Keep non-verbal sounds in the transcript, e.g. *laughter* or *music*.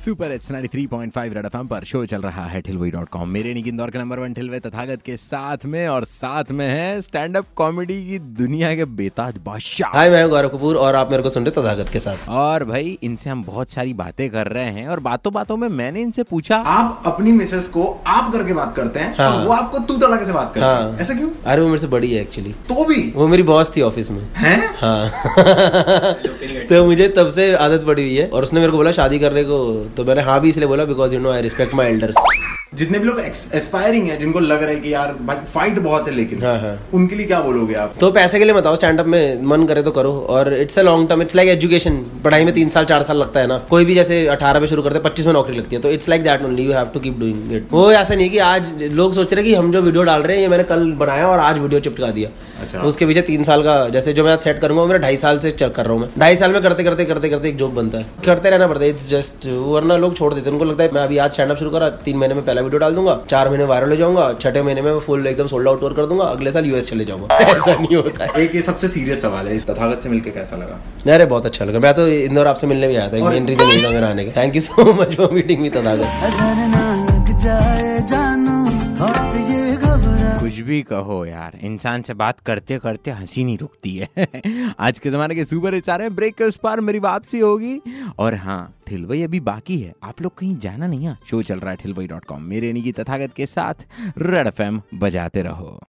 super it's 93.5 Red FM पर show चल रहा है ठिलवई डॉट कॉम। मेरे निकी इंदौर के नंबर वन ठिलवे तथागत के साथ में और साथ में है स्टैंड अप कॉमेडी की दुनिया के बेताज बादशाह। हाय मैं गौरव कपूर और आप मेरे को सुन रहे तथागत के साथ। और भाई इनसे हम बहुत सारी बातें कर रहे हैं और बातों बातों में मैंने इनसे पूछा। आप अपनी मिसेस को आप करके बात करते हैं हाँ। वो आपको तू तड़ाके से बात करते हाँ। हैं। ऐसा क्यों? अरे वो मेरे से बड़ी है एक्चुअली तो भी? वो मेरी बॉस थी ऑफ़िस में। हैं? हाँ। *laughs* तो मुझे तब से आदत पड़ी हुई है और उसने मेरे को बोला शादी करने को तो मैंने हाँ भी इसलिए बोला because you know I respect my elders जितने भी लोग एस्पायरिंग है जिनको लग रहा है कि यार भाई फाइट बहुत है लेकिन हाँ, हाँ। उनके लिए क्या बोलोगे आप? तो पैसे के लिए बताओ स्टैंड अप में मन करे तो करो और it's a long term it's like education पढ़ाई में तीन साल चार साल लगता है ना। कोई भी जैसे अठारह पे शुरू करते हैं पच्चीस में नौकरी लगती है तो it's like that only you have to keep doing it वो ऐसा नहीं कि आज लोग सोच रहे कि हम जो वीडियो डाल रहे हैं ये मैंने कल बनाया और आज वीडियो चिपका दिया। अच्छा। उसके पीछे तीन साल का जैसे जो मैं सेट करूँगा मेरा ढाई साल से चेक कर रहा हूँ मैं। ढाई साल में करते करते करते करते एक जोक बनता है। करते रहना पड़ता है इट्स जस्ट वरना लोग छोड़ देते हैं। उनको लगता है मैं अभी आज स्टैंड अप शुरू करा तीन महीने में पहला वीडियो डाल दूँगा चार महीने वायरल हो जाऊँगा छठे महीने में फुल एकदम सोल्ड आउट टूर कर दूँगा अगले साल यूएस चले जाऊँगा। *laughs* ऐसा नहीं होता है। एक ये सबसे सीरियस सवाल है इस तथागत से मिलकर कैसा लगा? अरे बहुत अच्छा लगा। मैं तो इंदौर आपसे मिलने भी आया था मेन रीजन मेरा आने का। Thank you so much for meeting me Tathagat. कुछ भी कहो यार। इंसान से बात करते करते हँसी नहीं रुकती है। *laughs* आज के जमाने के सुपर इचारे ब्रेक के उस पार मेरी वापसी होगी। और हाँ ठिलवई अभी बाकी है। आप लोग कहीं जाना नहीं है? शो चल रहा है ठिलवई डॉट कॉम। मेरे निजी तथागत के साथ रेड एफ़ बजाते रहो।